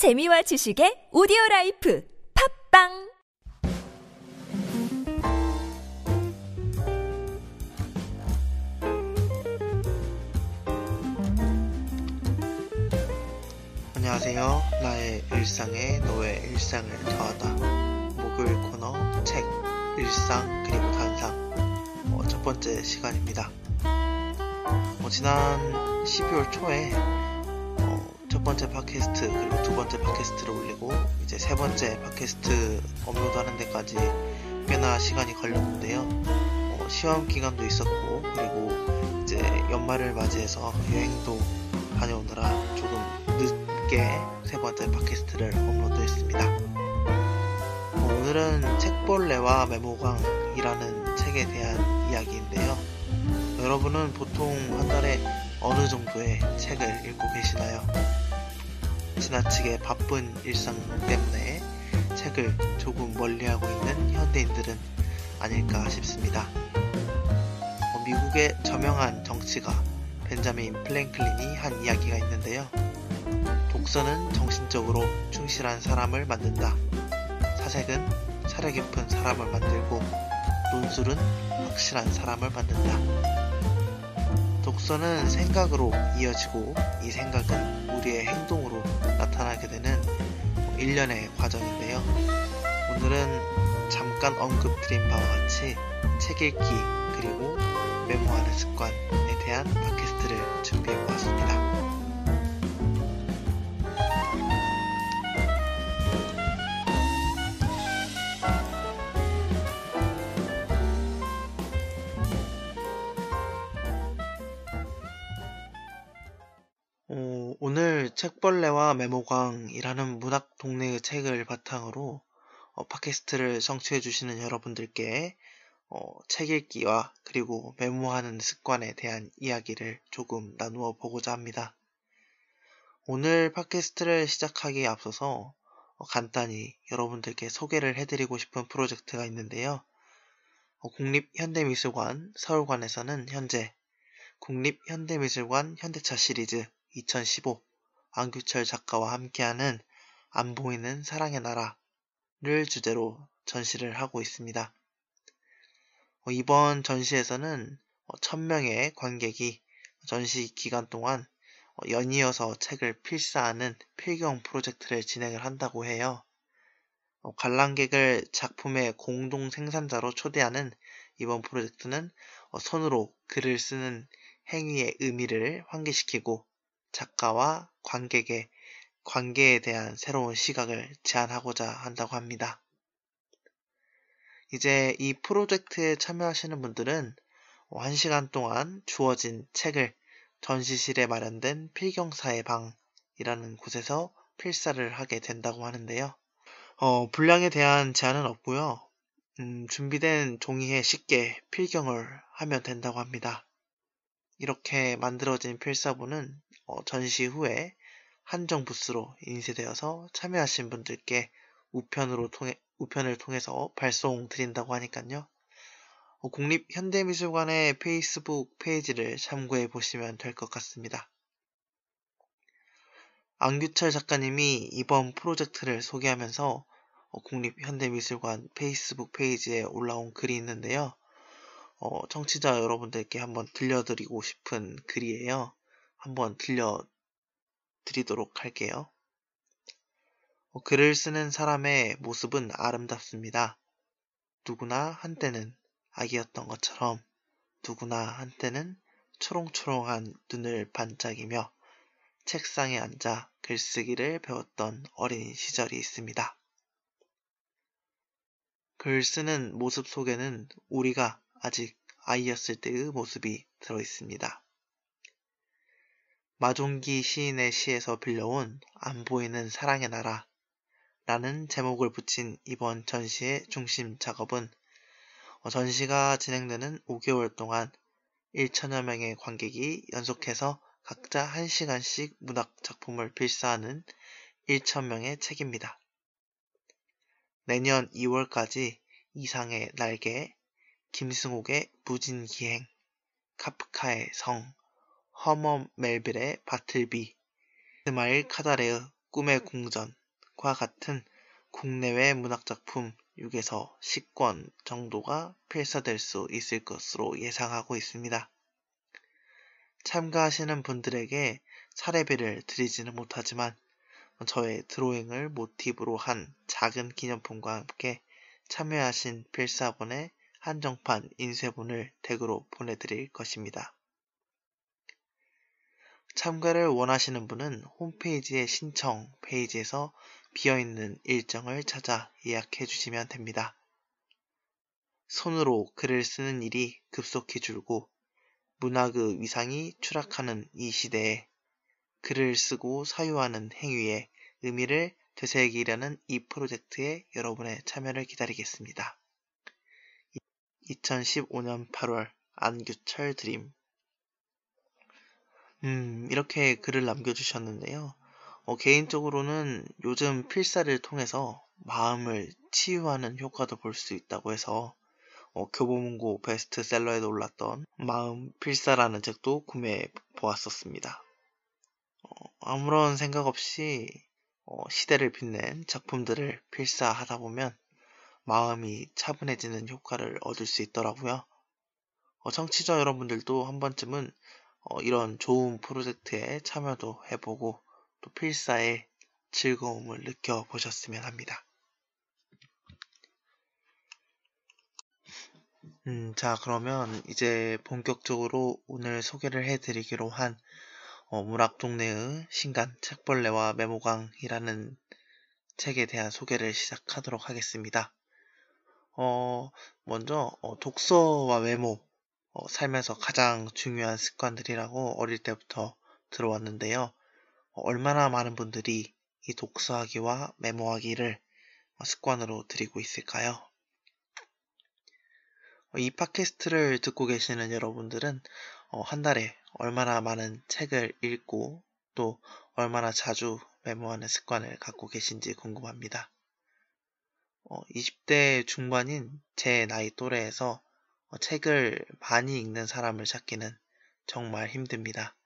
재미와 지식의 오디오 라이프 팟빵 안녕하세요. 나의 일상에 너의 일상을 더하다. 목요일 코너 책, 일상, 그리고 단상. 어, 첫 번째 시간입니다. 어, 지난 12월 초에 어, 첫 번째 팟캐스트 그리고 두 번째 팟캐스트를 올리고 이제 세 번째 팟캐스트 업로드하는 데까지 꽤나 시간이 걸렸는데요. 어, 시험 기간도 있었고 그리고 이제 연말을 맞이해서 여행도 다녀오느라 조금 늦게 세 번째 팟캐스트를 업로드했습니다. 어, 오늘은 책벌레와 메모광이라는 책에 대한 이야기인데요. 여러분은 보통 한 달에 어느 정도의 책을 읽고 계시나요? 지나치게 바쁜 일상 때문에 책을 조금 멀리하고 있는 현대인들은 아닐까 싶습니다. 어, 미국의 저명한 정치가 벤자민 플랭클린이 한 이야기가 있는데요. 독서는 정신적으로 충실한 사람을 만든다. 사색은 사려 깊은 사람을 만들고 논술은 확실한 사람을 만든다. 독서는 생각으로 이어지고 이 생각은 우리의 행동으로 나타나게 되는 일련의 과정인데요. 오늘은 잠깐 언급드린 바와 같이 책 읽기 그리고 메모하는 습관에 대한 팟캐스트를 준비해 보았습니다. 어, 오늘 책벌레와 메모광이라는 문학 동네의 책을 바탕으로 어, 팟캐스트를 청취해 주시는 여러분들께 어, 책 읽기와 그리고 메모하는 습관에 대한 이야기를 조금 나누어 보고자 합니다. 오늘 팟캐스트를 시작하기에 앞서서 어, 간단히 여러분들께 소개를 해드리고 싶은 프로젝트가 있는데요. 어, 국립현대미술관 서울관에서는 현재 국립현대미술관 현대차 시리즈 2015 안규철 작가와 함께하는 안 보이는 사랑의 나라를 주제로 전시를 하고 있습니다. 어, 이번 전시에서는 1000명의 관객이 전시 기간 동안 어, 연이어서 책을 필사하는 필경 프로젝트를 진행을 한다고 해요. 어, 관람객을 작품의 공동 생산자로 초대하는 이번 프로젝트는 손으로 글을 쓰는 행위의 의미를 환기시키고 작가와 관객의 관계에 대한 새로운 시각을 제안하고자 한다고 합니다. 이제 이 프로젝트에 참여하시는 분들은 1시간 동안 주어진 책을 전시실에 마련된 필경사의 방이라는 곳에서 필사를 하게 된다고 하는데요. 어, 분량에 대한 제한은 없고요. 음, 준비된 종이에 쉽게 필경을 하면 된다고 합니다. 이렇게 만들어진 필사본은 어, 전시 후에 한정 부스로 인쇄되어서 참여하신 분들께 우편으로 통해, 우편을 통해서 발송 드린다고 하니까요. 어, 국립현대미술관의 페이스북 페이지를 참고해 보시면 될 것 같습니다. 안규철 작가님이 이번 프로젝트를 소개하면서 어, 국립현대미술관 페이스북 페이지에 올라온 글이 있는데요. 어, 청취자 여러분들께 한번 들려드리고 싶은 글이에요. 한번 들려 드리도록 할게요. 어, 글을 쓰는 사람의 모습은 아름답습니다. 누구나 한때는 아기였던 것처럼 누구나 한때는 초롱초롱한 눈을 반짝이며 책상에 앉아 글쓰기를 배웠던 어린 시절이 있습니다. 글 쓰는 모습 속에는 우리가 아직 아이였을 때의 모습이 들어 있습니다. 마종기 시인의 시에서 빌려온 안 보이는 사랑의 나라 라는 제목을 붙인 이번 전시의 중심 작업은 전시가 진행되는 5개월 동안 1천여 명의 관객이 연속해서 각자 1시간씩 문학 작품을 필사하는 1천명의 책입니다. 내년 2월까지 이상의 날개, 김승옥의 무진기행, 카프카의 성, 허먼 멜빌의 바틀비, 이스마일 카다레의 꿈의 궁전과 같은 국내외 문학작품 6에서 10권 정도가 필사될 수 있을 것으로 예상하고 있습니다. 참가하시는 분들에게 사례비를 드리지는 못하지만 저의 드로잉을 모티브로 한 작은 기념품과 함께 참여하신 필사본의 한정판 인쇄본을 댁으로 보내드릴 것입니다. 참가를 원하시는 분은 홈페이지의 신청 페이지에서 비어있는 일정을 찾아 예약해 주시면 됩니다. 손으로 글을 쓰는 일이 급속히 줄고 문학의 위상이 추락하는 이 시대에 글을 쓰고 사유하는 행위에 의미를 되새기려는 이 프로젝트에 여러분의 참여를 기다리겠습니다. 2015년 8월 안규철 드림 음, 이렇게 글을 남겨주셨는데요. 어, 개인적으로는 요즘 필사를 통해서 마음을 치유하는 효과도 볼 수 있다고 해서 어, 교보문고 베스트셀러에도 올랐던 마음 필사라는 책도 구매해 보았었습니다. 어, 아무런 생각 없이 어, 시대를 빛낸 작품들을 필사하다 보면 마음이 차분해지는 효과를 얻을 수 있더라고요. 어, 청취자 여러분들도 한 번쯤은 어, 이런 좋은 프로젝트에 참여도 해보고 또 필사의 즐거움을 느껴보셨으면 합니다. 음, 자, 그러면 이제 본격적으로 오늘 소개를 해드리기로 한 어, 문학동네의 신간 책벌레와 메모강이라는 책에 대한 소개를 시작하도록 하겠습니다. 어, 먼저 어, 독서와 메모 어, 살면서 가장 중요한 습관들이라고 어릴 때부터 들어왔는데요. 어, 얼마나 많은 분들이 이 독서하기와 메모하기를 어, 습관으로 들이고 있을까요? 어, 이 팟캐스트를 듣고 계시는 여러분들은 어, 한 달에 얼마나 많은 책을 읽고 또 얼마나 자주 메모하는 습관을 갖고 계신지 궁금합니다. 20대 중반인 제 나이 또래에서 어, 책을 많이 읽는 사람을 찾기는 정말 힘듭니다.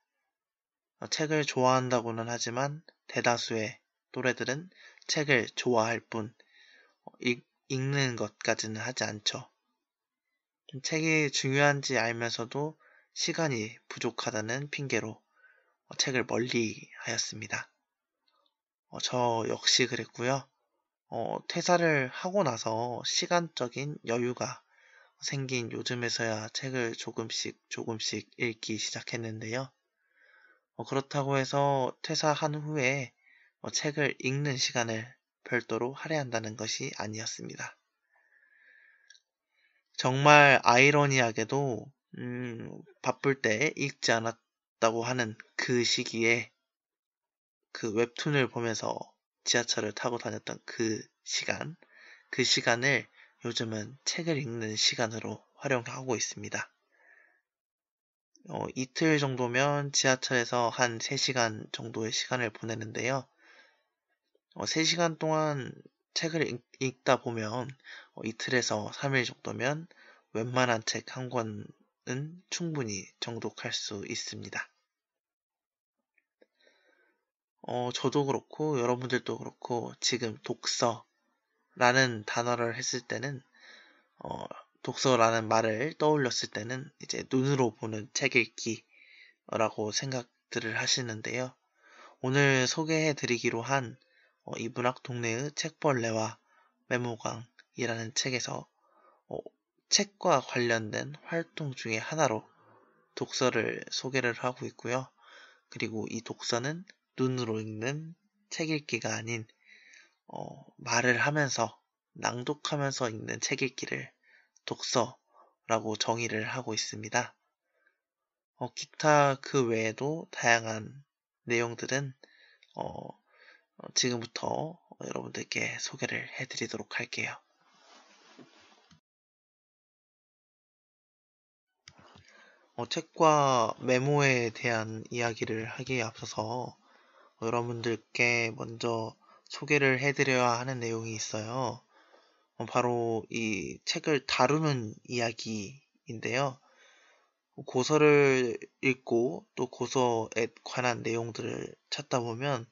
어, 책을 좋아한다고는 하지만 대다수의 또래들은 책을 좋아할 뿐 어, 읽, 읽는 것까지는 하지 않죠. 책이 중요한지 알면서도 시간이 부족하다는 핑계로 책을 멀리 하였습니다. 저 역시 그랬고요. 퇴사를 하고 나서 시간적인 여유가 생긴 요즘에서야 책을 조금씩 조금씩 읽기 시작했는데요. 어, 그렇다고 해서 퇴사한 후에 어, 책을 읽는 시간을 별도로 할애한다는 것이 아니었습니다. 정말 아이러니하게도 음, 바쁠 때 읽지 않았다고 하는 그 시기에 그 웹툰을 보면서 지하철을 타고 다녔던 그 시간, 그 시간을 요즘은 책을 읽는 시간으로 활용하고 있습니다. 어, 이틀 정도면 지하철에서 한 3시간 정도의 시간을 보내는데요. 어, 3시간 동안 책을 읽, 다 보면 어, 이틀에서 3일 정도면 웬만한 책 한 권은 충분히 정독할 수 있습니다. 어, 저도 그렇고 여러분들도 그렇고 지금 독서 라는 단어를 했을 때는 어, 독서라는 말을 떠올렸을 때는 이제 눈으로 보는 책 읽기라고 생각들을 하시는데요. 오늘 소개해 드리기로 한 어, 이문학 동네의 책벌레와 메모강이라는 책에서 어, 책과 관련된 활동 중의 하나로 독서를 소개를 하고 있고요. 그리고 이 독서는 눈으로 읽는 책 읽기가 아닌 어, 말을 하면서 낭독하면서 읽는 책 읽기를 독서라고 정의를 하고 있습니다. 어, 기타 그 외에도 다양한 내용들은 어, 어 지금부터 여러분들께 소개를 해드리도록 할게요. 어, 책과 메모에 대한 이야기를 하기에 앞서서 여러분들께 먼저 소개를 해드려야 하는 내용이 있어요. 어, 바로 이 책을 다루는 이야기인데요. 고서를 읽고 또 고서에 관한 내용들을 찾다 보면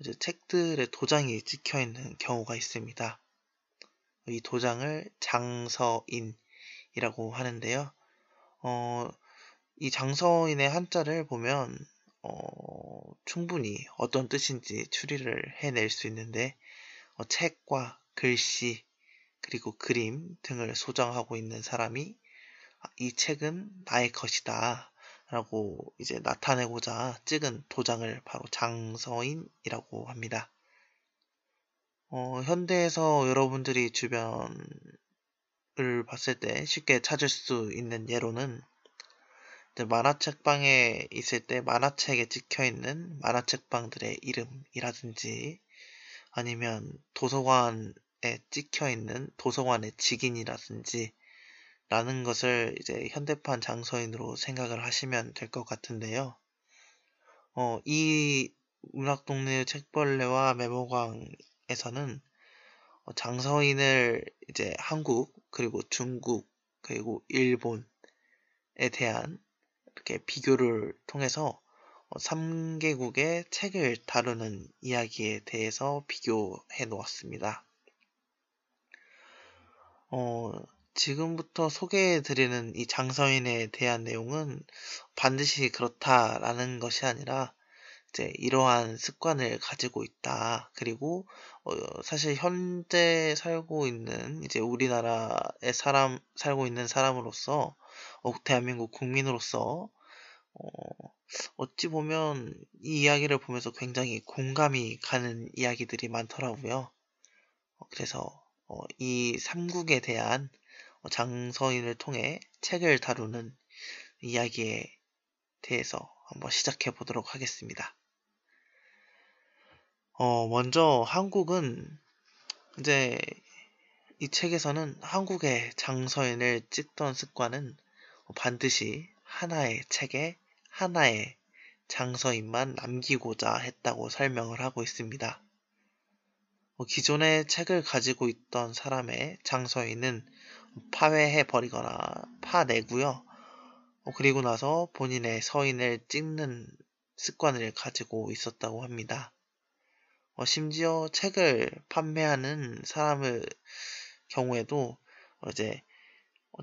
이제 책들의 도장이 찍혀 있는 경우가 있습니다. 이 도장을 장서인이라고 하는데요. 어, 이 장서인의 한자를 보면 어, 충분히 어떤 뜻인지 추리를 해낼 수 있는데 어, 책과 글씨 그리고 그림 등을 소장하고 있는 사람이 아, 이 책은 나의 것이다 라고 이제 나타내고자 찍은 도장을 바로 장서인이라고 합니다. 어, 현대에서 여러분들이 주변을 봤을 때 쉽게 찾을 수 있는 예로는 만화책방에 있을 때 만화책에 찍혀 있는 만화책방들의 이름이라든지 아니면 도서관에 찍혀 있는 도서관의 직인이라든지 라는 것을 이제 현대판 장서인으로 생각을 하시면 될 것 같은데요. 어, 이 문학동네 책벌레와 메모광에서는 어, 장서인을 이제 한국 그리고 중국 그리고 일본에 대한 이렇게 비교를 통해서 3개국의 어, 책을 다루는 이야기에 대해서 비교해 놓았습니다. 어, 지금부터 소개해 드리는 이 장서인에 대한 내용은 반드시 그렇다라는 것이 아니라 이제 이러한 습관을 가지고 있다. 그리고 어, 사실 현재 살고 있는 이제 우리나라에 사람 살고 있는 사람으로서 어, 대한민국 국민으로서 어, 어찌 보면 이 이야기를 보면서 굉장히 공감이 가는 이야기들이 많더라고요. 어, 그래서 어, 이 삼국에 대한 어, 장서인을 통해 책을 다루는 이야기에 대해서 한번 시작해 보도록 하겠습니다. 어, 먼저 한국은 이제 이 책에서는 한국의 장서인을 찍던 습관은 반드시 하나의 책에 하나의 장서인만 남기고자 했다고 설명을 하고 있습니다. 기존의 책을 가지고 있던 사람의 장서인은 파회해 버리거나 파내고요. 어, 그리고 나서 본인의 서인을 찍는 습관을 가지고 있었다고 합니다. 어, 심지어 책을 판매하는 사람의 경우에도 이제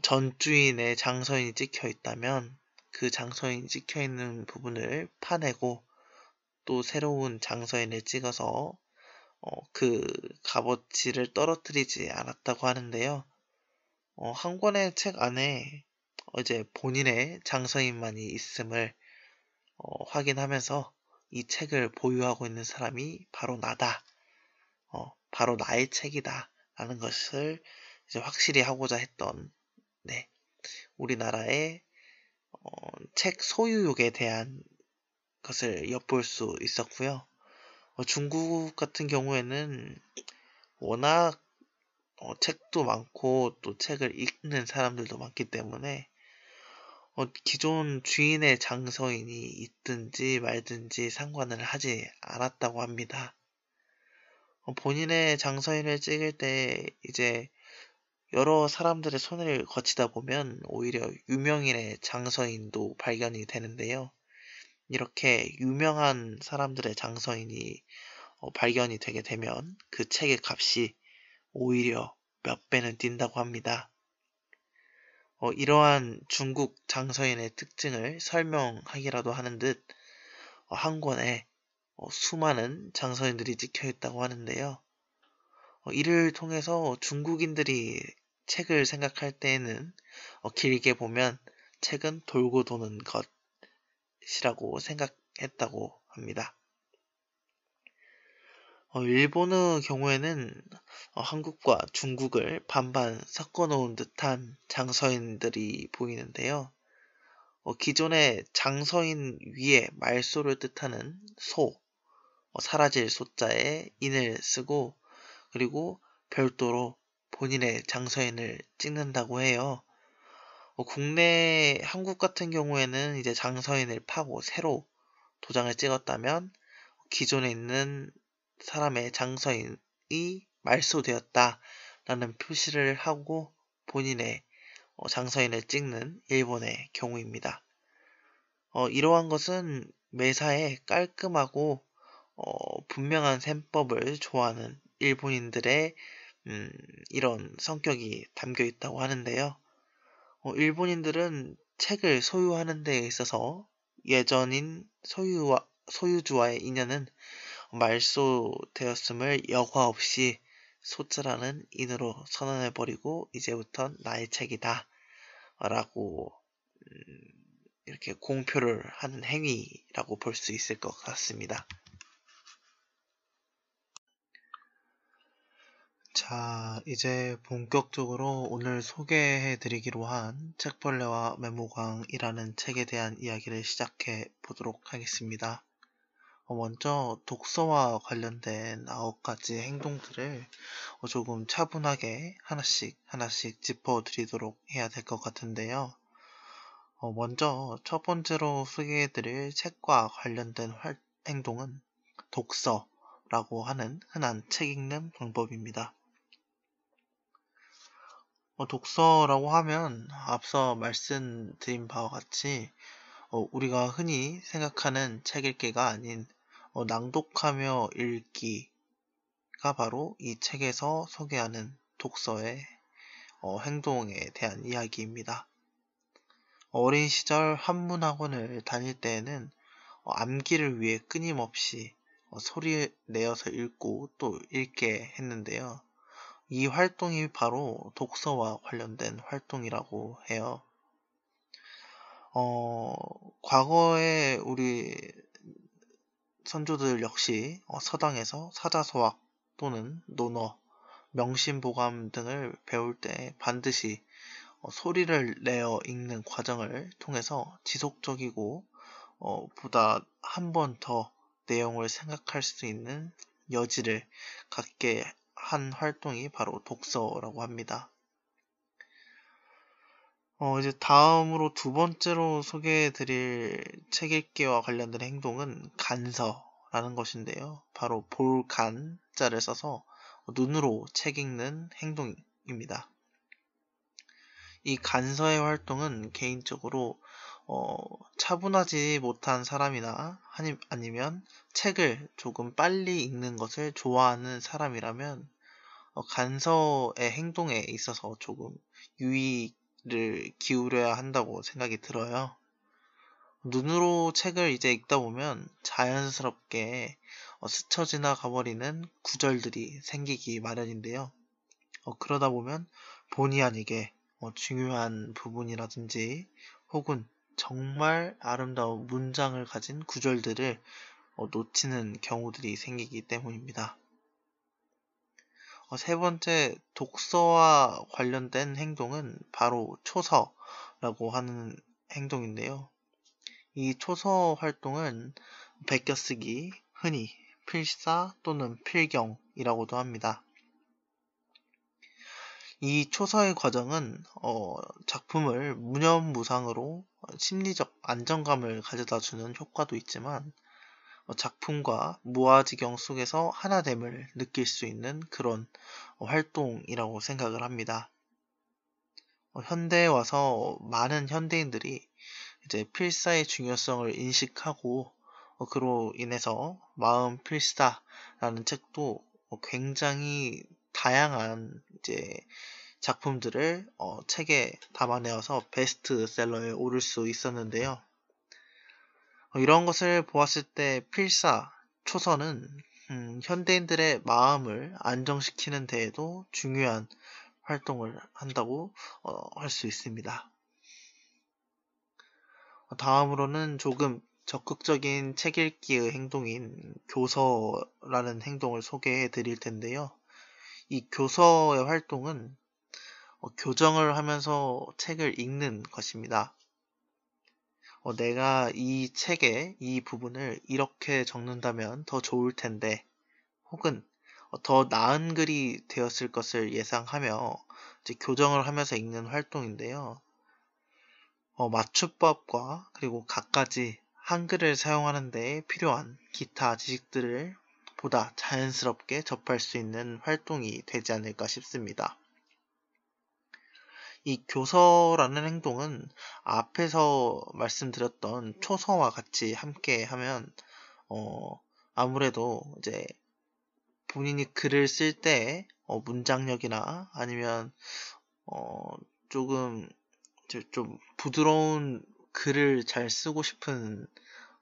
전 주인의 장서인이 찍혀 있다면 그 장서인이 찍혀 있는 부분을 파내고 또 새로운 장서인을 찍어서 어, 그 값어치를 떨어뜨리지 않았다고 하는데요. 어, 한 권의 책 안에 이제 본인의 장서인만이 있음을 어, 확인하면서 이 책을 보유하고 있는 사람이 바로 나다. 어, 바로 나의 책이다. 라는 것을 이제 확실히 하고자 했던, 네. 우리나라의 어, 책 소유욕에 대한 것을 엿볼 수 있었고요. 어, 중국 같은 경우에는 워낙 어, 책도 많고 또 책을 읽는 사람들도 많기 때문에 어, 기존 주인의 장서인이 있든지 말든지 상관을 하지 않았다고 합니다. 어, 본인의 장서인을 찍을 때 이제 여러 사람들의 손을 거치다 보면 오히려 유명인의 장서인도 발견이 되는데요. 이렇게 유명한 사람들의 장서인이 어, 발견이 되게 되면 그 책의 값이 오히려 몇 배는 뛴다고 합니다. 어, 이러한 중국 장서인의 특징을 설명하기라도 하는 듯, 어, 한 권에 어, 수많은 장서인들이 찍혀 있다고 하는데요. 어, 이를 통해서 중국인들이 책을 생각할 때에는 어, 길게 보면 책은 돌고 도는 것이라고 생각했다고 합니다. 어, 일본의 경우에는 어, 한국과 중국을 반반 섞어 놓은 듯한 장서인들이 보이는데요. 어, 기존의 장서인 위에 말소를 뜻하는 소, 어, 사라질 소자에 인을 쓰고 그리고 별도로 본인의 장서인을 찍는다고 해요. 어, 국내 한국 같은 경우에는 이제 장서인을 파고 새로 도장을 찍었다면 기존에 있는 사람의 장서인이 말소되었다라는 표시를 하고 본인의 어, 장서인을 찍는 일본의 경우입니다. 어, 이러한 것은 매사에 깔끔하고 어, 분명한 셈법을 좋아하는 일본인들의 음, 이런 성격이 담겨 있다고 하는데요. 어, 일본인들은 책을 소유하는 데 있어서 예전인 소유와, 소유주와의 인연은 말소되었음을 여과 없이 소자라는 인으로 선언해버리고 이제부턴 나의 책이다 라고 음, 이렇게 공표를 하는 행위라고 볼 수 있을 것 같습니다. 자, 이제 본격적으로 오늘 소개해 드리기로 한 책벌레와 메모광이라는 책에 대한 이야기를 시작해 보도록 하겠습니다. 어, 먼저 독서와 관련된 아홉 가지 행동들을 어, 조금 차분하게 하나씩 하나씩 짚어 드리도록 해야 될 것 같은데요. 어, 먼저 첫 번째로 소개해 드릴 책과 관련된 행동은 독서라고 하는 흔한 책 읽는 방법입니다. 어, 독서라고 하면 앞서 말씀드린 바와 같이 어, 우리가 흔히 생각하는 책 읽기가 아닌 어, 낭독하며 읽기가 바로 이 책에서 소개하는 독서의 어, 행동에 대한 이야기입니다. 어린 시절 한문학원을 다닐 때에는 어, 암기를 위해 끊임없이 어, 소리 내어서 읽고 또 읽게 했는데요. 이 활동이 바로 독서와 관련된 활동이라고 해요. 어, 과거에 우리 선조들 역시 어, 서당에서 사자서학 또는 논어, 명심보감 등을 배울 때 반드시 어, 소리를 내어 읽는 과정을 통해서 지속적이고 어, 보다 한 번 더 내용을 생각할 수 있는 여지를 갖게 한 활동이 바로 독서라고 합니다. 어, 이제 다음으로 두 번째로 소개해 드릴 책 읽기와 관련된 행동은 간서라는 것인데요. 바로 볼간 자를 써서 눈으로 책 읽는 행동입니다. 이 간서의 활동은 개인적으로 어, 차분하지 못한 사람이나 아니면 책을 조금 빨리 읽는 것을 좋아하는 사람이라면 어, 간서의 행동에 있어서 조금 유의를 기울여야 한다고 생각이 들어요. 눈으로 책을 이제 읽다 보면 자연스럽게 어, 스쳐 지나가 버리는 구절들이 생기기 마련인데요. 어, 그러다 보면 본의 아니게 어, 중요한 부분이라든지 혹은 정말 아름다운 문장을 가진 구절들을 어, 놓치는 경우들이 생기기 때문입니다. 어, 세 번째, 독서와 관련된 행동은 바로 초서라고 하는 행동인데요. 이 초서 활동은 베껴쓰기, 흔히 필사 또는 필경이라고도 합니다. 이 초서의 과정은 어, 작품을 무념무상으로 심리적 안정감을 가져다 주는 효과도 있지만 어, 작품과 무아지경 속에서 하나됨을 느낄 수 있는 그런 어, 활동이라고 생각을 합니다. 현대에 와서 많은 현대인들이 이제 필사의 중요성을 인식하고 그로 인해서 마음 필사라는 책도 굉장히 다양한 이제 작품들을 어, 책에 담아내어서 베스트셀러에 오를 수 있었는데요. 어, 이런 것을 보았을 때 필사, 초선은 음, 현대인들의 마음을 안정시키는 데에도 중요한 활동을 한다고 어, 할 수 있습니다. 다음으로는 조금 적극적인 책 읽기의 행동인 교서라는 행동을 소개해 드릴 텐데요. 이 교서의 활동은 어, 교정을 하면서 책을 읽는 것입니다. 어, 내가 이 책의 이 부분을 이렇게 적는다면 더 좋을 텐데, 혹은 어, 더 나은 글이 되었을 것을 예상하며 교정을 하면서 읽는 활동인데요. 어, 맞춤법과 그리고 갖가지 한글을 사용하는 데 필요한 기타 지식들을 보다 자연스럽게 접할 수 있는 활동이 되지 않을까 싶습니다. 이 교서라는 행동은 앞에서 말씀드렸던 초서와 같이 함께 하면 어, 아무래도 이제 본인이 글을 쓸때 어, 문장력이나 아니면 어, 조금 좀 부드러운 글을 잘 쓰고 싶은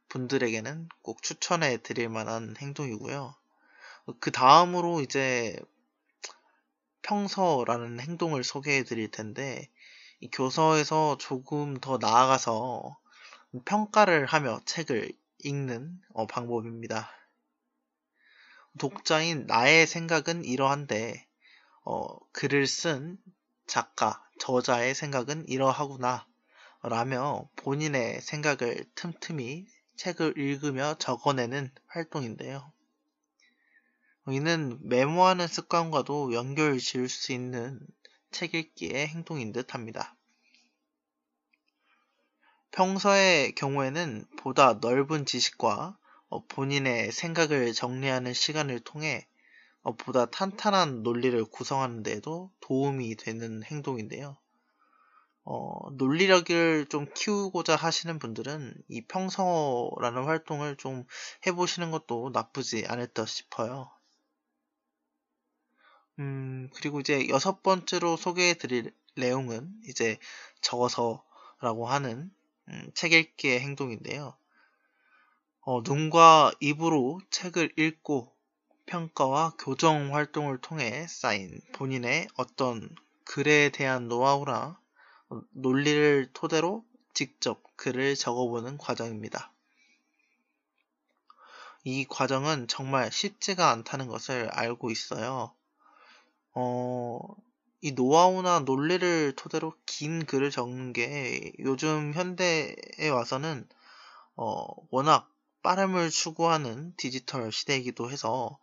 분들에게는 꼭 추천해 드릴 만한 행동이고요. 그 다음으로 이제 평서라는 행동을 소개해 드릴 텐데, 이 교서에서 조금 더 나아가서 평가를 하며 책을 읽는 어, 방법입니다. 독자인 나의 생각은 이러한데, 어, 글을 쓴 작가, 저자의 생각은 이러하구나. 라며 본인의 생각을 틈틈이 책을 읽으며 적어내는 활동인데요. 이는 메모하는 습관과도 연결 지을 수 있는 책 읽기의 행동인 듯 합니다. 평소의 경우에는 보다 넓은 지식과 어, 본인의 생각을 정리하는 시간을 통해 어, 보다 탄탄한 논리를 구성하는 데에도 도움이 되는 행동인데요. 어, 논리력을 좀 키우고자 하시는 분들은 이 평서라는 활동을 좀 해보시는 것도 나쁘지 않을 듯 싶어요. 음, 그리고 이제 여섯 번째로 소개해 드릴 내용은 이제 적어서라고 하는 음, 책 읽기의 행동인데요. 어, 눈과 입으로 책을 읽고 평가와 교정 활동을 통해 쌓인 본인의 어떤 글에 대한 노하우나 논리를 토대로 직접 글을 적어보는 과정입니다. 이 과정은 정말 쉽지가 않다는 것을 알고 있어요. 어, 이 노하우나 논리를 토대로 긴 글을 적는 게 요즘 현대에 와서는 어, 워낙 빠름을 추구하는 디지털 시대이기도 해서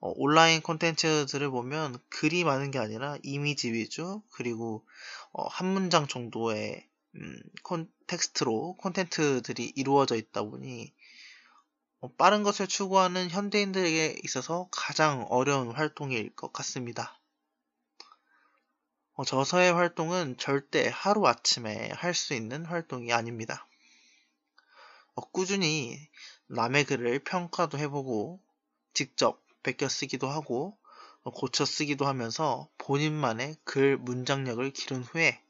어, 온라인 콘텐츠들을 보면 글이 많은 게 아니라 이미지 위주 그리고 어, 한 문장 정도의 음, 콘텍스트로 콘텐츠들이 이루어져 있다 보니 어, 빠른 것을 추구하는 현대인들에게 있어서 가장 어려운 활동일 것 같습니다. 어, 저서의 활동은 절대 하루아침에 할 수 있는 활동이 아닙니다. 어, 꾸준히 남의 글을 평가도 해보고 직접 베껴 쓰기도 하고 어, 고쳐 쓰기도 하면서 본인만의 글 문장력을 기른 후에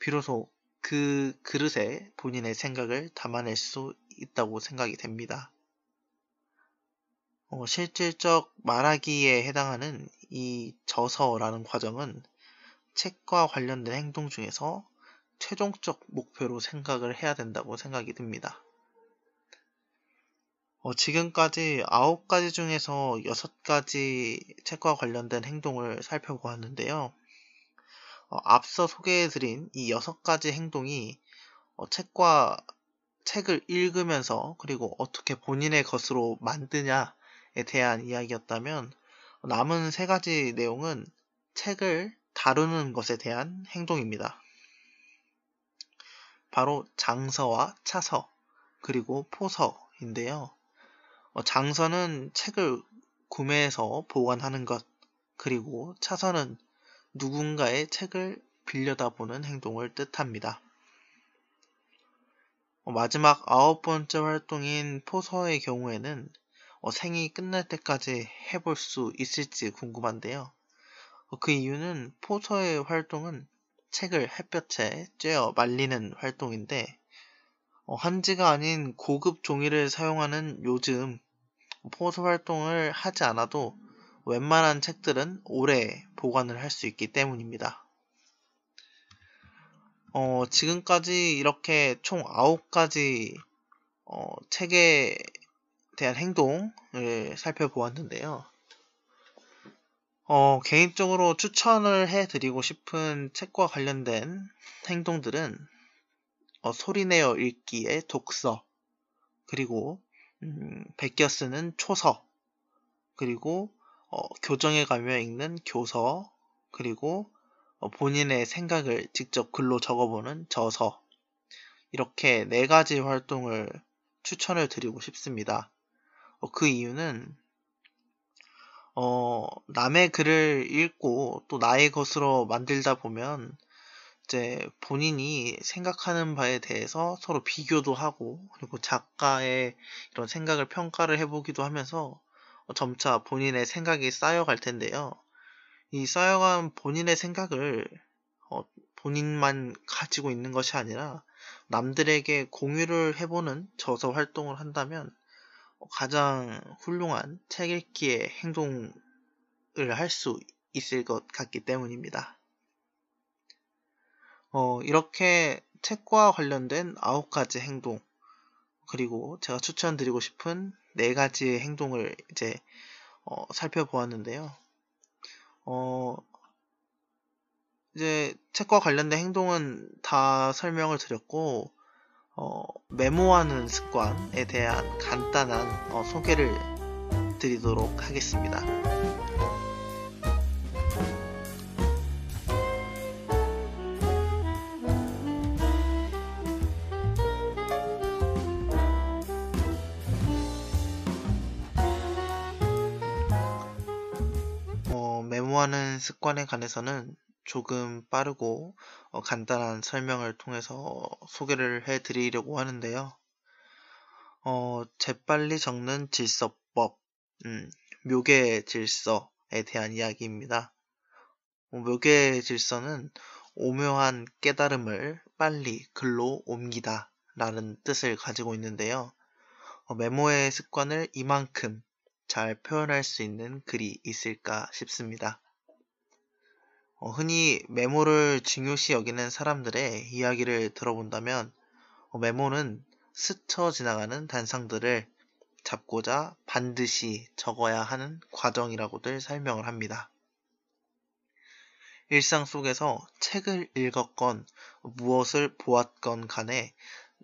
비로소 그 그릇에 본인의 생각을 담아낼 수 있다고 생각이 됩니다. 어, 실질적 말하기에 해당하는 이 저서라는 과정은 책과 관련된 행동 중에서 최종적 목표로 생각을 해야 된다고 생각이 듭니다. 어, 지금까지 9가지 중에서 6가지 책과 관련된 행동을 살펴보았는데요. 어, 앞서 소개해드린 이 6가지 행동이 어, 책과 책을 읽으면서 그리고 어떻게 본인의 것으로 만드냐에 대한 이야기였다면 남은 3가지 내용은 책을 다루는 것에 대한 행동입니다. 바로 장서와 차서, 그리고 포서인데요. 어, 장서는 책을 구매해서 보관하는 것, 그리고 차서는 누군가의 책을 빌려다보는 행동을 뜻합니다. 어, 마지막 아홉 번째 활동인 포서의 경우에는 어, 생이 끝날 때까지 해볼 수 있을지 궁금한데요. 그 이유는 포서의 활동은 책을 햇볕에 쬐어 말리는 활동인데 어, 한지가 아닌 고급 종이를 사용하는 요즘 포스 활동을 하지 않아도 웬만한 책들은 오래 보관을 할 수 있기 때문입니다. 어, 지금까지 이렇게 총 9가지 어, 책에 대한 행동을 살펴보았는데요. 어, 개인적으로 추천을 해드리고 싶은 책과 관련된 행동들은 어, 소리내어 읽기의 독서, 그리고 음, 베껴 쓰는 초서, 그리고 어, 교정에 가며 읽는 교서, 그리고 어, 본인의 생각을 직접 글로 적어보는 저서, 이렇게 네 가지 활동을 추천을 드리고 싶습니다. 어, 그 이유는 어, 남의 글을 읽고 또 나의 것으로 만들다 보면 이제 본인이 생각하는 바에 대해서 서로 비교도 하고 그리고 작가의 이런 생각을 평가를 해보기도 하면서 점차 본인의 생각이 쌓여갈 텐데요. 이 쌓여간 본인의 생각을 어, 본인만 가지고 있는 것이 아니라 남들에게 공유를 해보는 저서 활동을 한다면 가장 훌륭한 책 읽기의 행동을 할 수 있을 것 같기 때문입니다. 어, 이렇게 책과 관련된 아홉 가지 행동, 그리고 제가 추천드리고 싶은 네 가지의 행동을 이제 어, 살펴보았는데요. 어, 이제 책과 관련된 행동은 다 설명을 드렸고, 어, 메모하는 습관에 대한 간단한 어, 소개를 드리도록 하겠습니다. 어, 메모하는 습관에 관해서는 조금 빠르고 어, 간단한 설명을 통해서 소개를 해 드리려고 하는데요. 어, 재빨리 적는 질서법, 음, 묘계 질서에 대한 이야기입니다. 어, 묘계 질서는 오묘한 깨달음을 빨리 글로 옮기다 라는 뜻을 가지고 있는데요. 어, 메모의 습관을 이만큼 잘 표현할 수 있는 글이 있을까 싶습니다. 어, 흔히 메모를 중요시 여기는 사람들의 이야기를 들어본다면 어, 메모는 스쳐 지나가는 단상들을 잡고자 반드시 적어야 하는 과정이라고들 설명을 합니다. 일상 속에서 책을 읽었건 무엇을 보았건 간에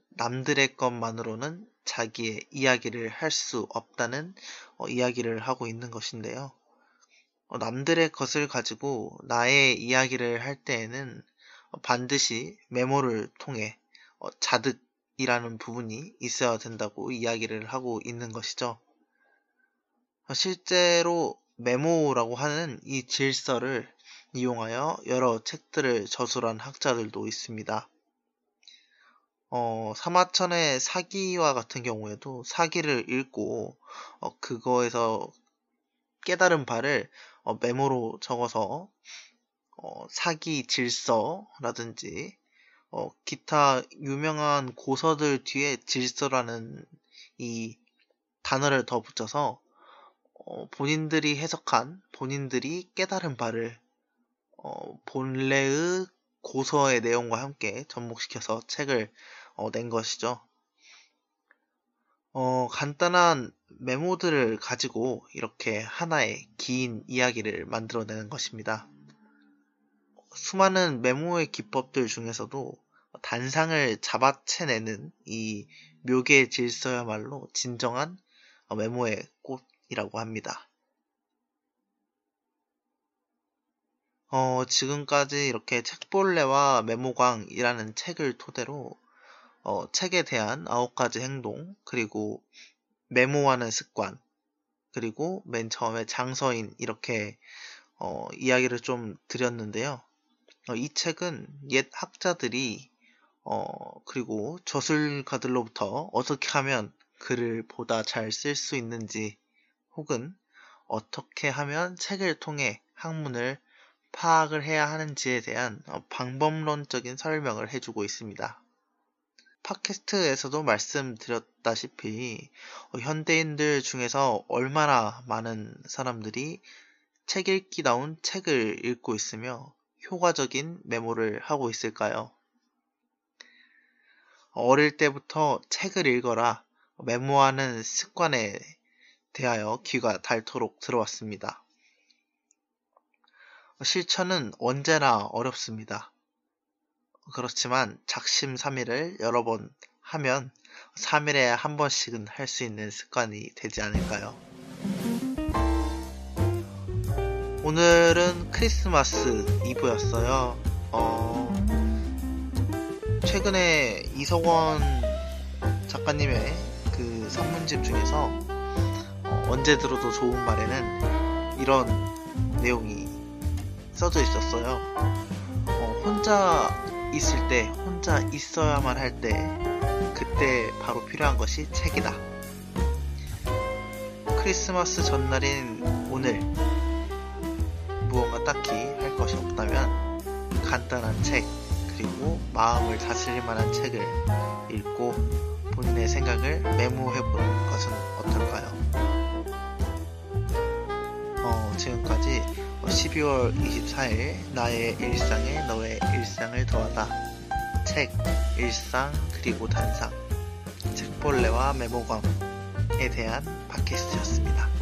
남들의 것만으로는 자기의 이야기를 할 수 없다는 어, 이야기를 하고 있는 것인데요. 어, 남들의 것을 가지고 나의 이야기를 할 때에는 반드시 메모를 통해 어, 자득이라는 부분이 있어야 된다고 이야기를 하고 있는 것이죠. 어, 실제로 메모라고 하는 이 질서를 이용하여 여러 책들을 저술한 학자들도 있습니다. 어, 사마천의 사기와 같은 경우에도 사기를 읽고 어, 그거에서 깨달은 바를 어, 메모로 적어서 어, 사기 질서라든지 어, 기타 유명한 고서들 뒤에 질서라는 이 단어를 더 붙여서 어, 본인들이 해석한 본인들이 깨달은 바를 어, 본래의 고서의 내용과 함께 접목시켜서 책을 어, 낸 것이죠. 어, 간단한 메모들을 가지고 이렇게 하나의 긴 이야기를 만들어내는 것입니다. 수많은 메모의 기법들 중에서도 단상을 잡아채내는 이 묘계 질서야말로 진정한 메모의 꽃이라고 합니다. 어, 지금까지 이렇게 책벌레와 메모광이라는 책을 토대로 어, 책에 대한 아홉 가지 행동, 그리고 메모하는 습관, 그리고 맨 처음에 장서인 이렇게 어, 이야기를 좀 드렸는데요. 어, 이 책은 옛 학자들이 어, 그리고 저술가들로부터 어떻게 하면 글을 보다 잘 쓸 수 있는지 혹은 어떻게 하면 책을 통해 학문을 파악을 해야 하는지에 대한 어, 방법론적인 설명을 해주고 있습니다. 팟캐스트에서도 말씀드렸다시피 어, 현대인들 중에서 얼마나 많은 사람들이 책 읽기다운 책을 읽고 있으며 효과적인 메모를 하고 있을까요? 어릴 때부터 책을 읽어라 메모하는 습관에 대하여 귀가 닳도록 들어왔습니다. 실천은 언제나 어렵습니다. 그렇지만 작심삼일을 여러 번 하면 3일에 한 번씩은 할 수 있는 습관이 되지 않을까요? 오늘은 크리스마스 이브였어요. 어, 최근에 이석원 작가님의 그 산문집 중에서 어, 언제 들어도 좋은 말에는 이런 내용이 써져 있었어요. 어, 혼자 있을 때, 혼자 있어야만 할 때, 그때 바로 필요한 것이 책이다. 크리스마스 전날인 오늘, 무언가 딱히 할 것이 없다면, 간단한 책, 그리고 마음을 다스릴 만한 책을 읽고 본인의 생각을 메모해 보는 것은 어떨까요? 12월 24일 나의 일상에 너의 일상을 더하다 책, 일상, 그리고 단상 책벌레와 메모감에 대한 팟캐스트였습니다.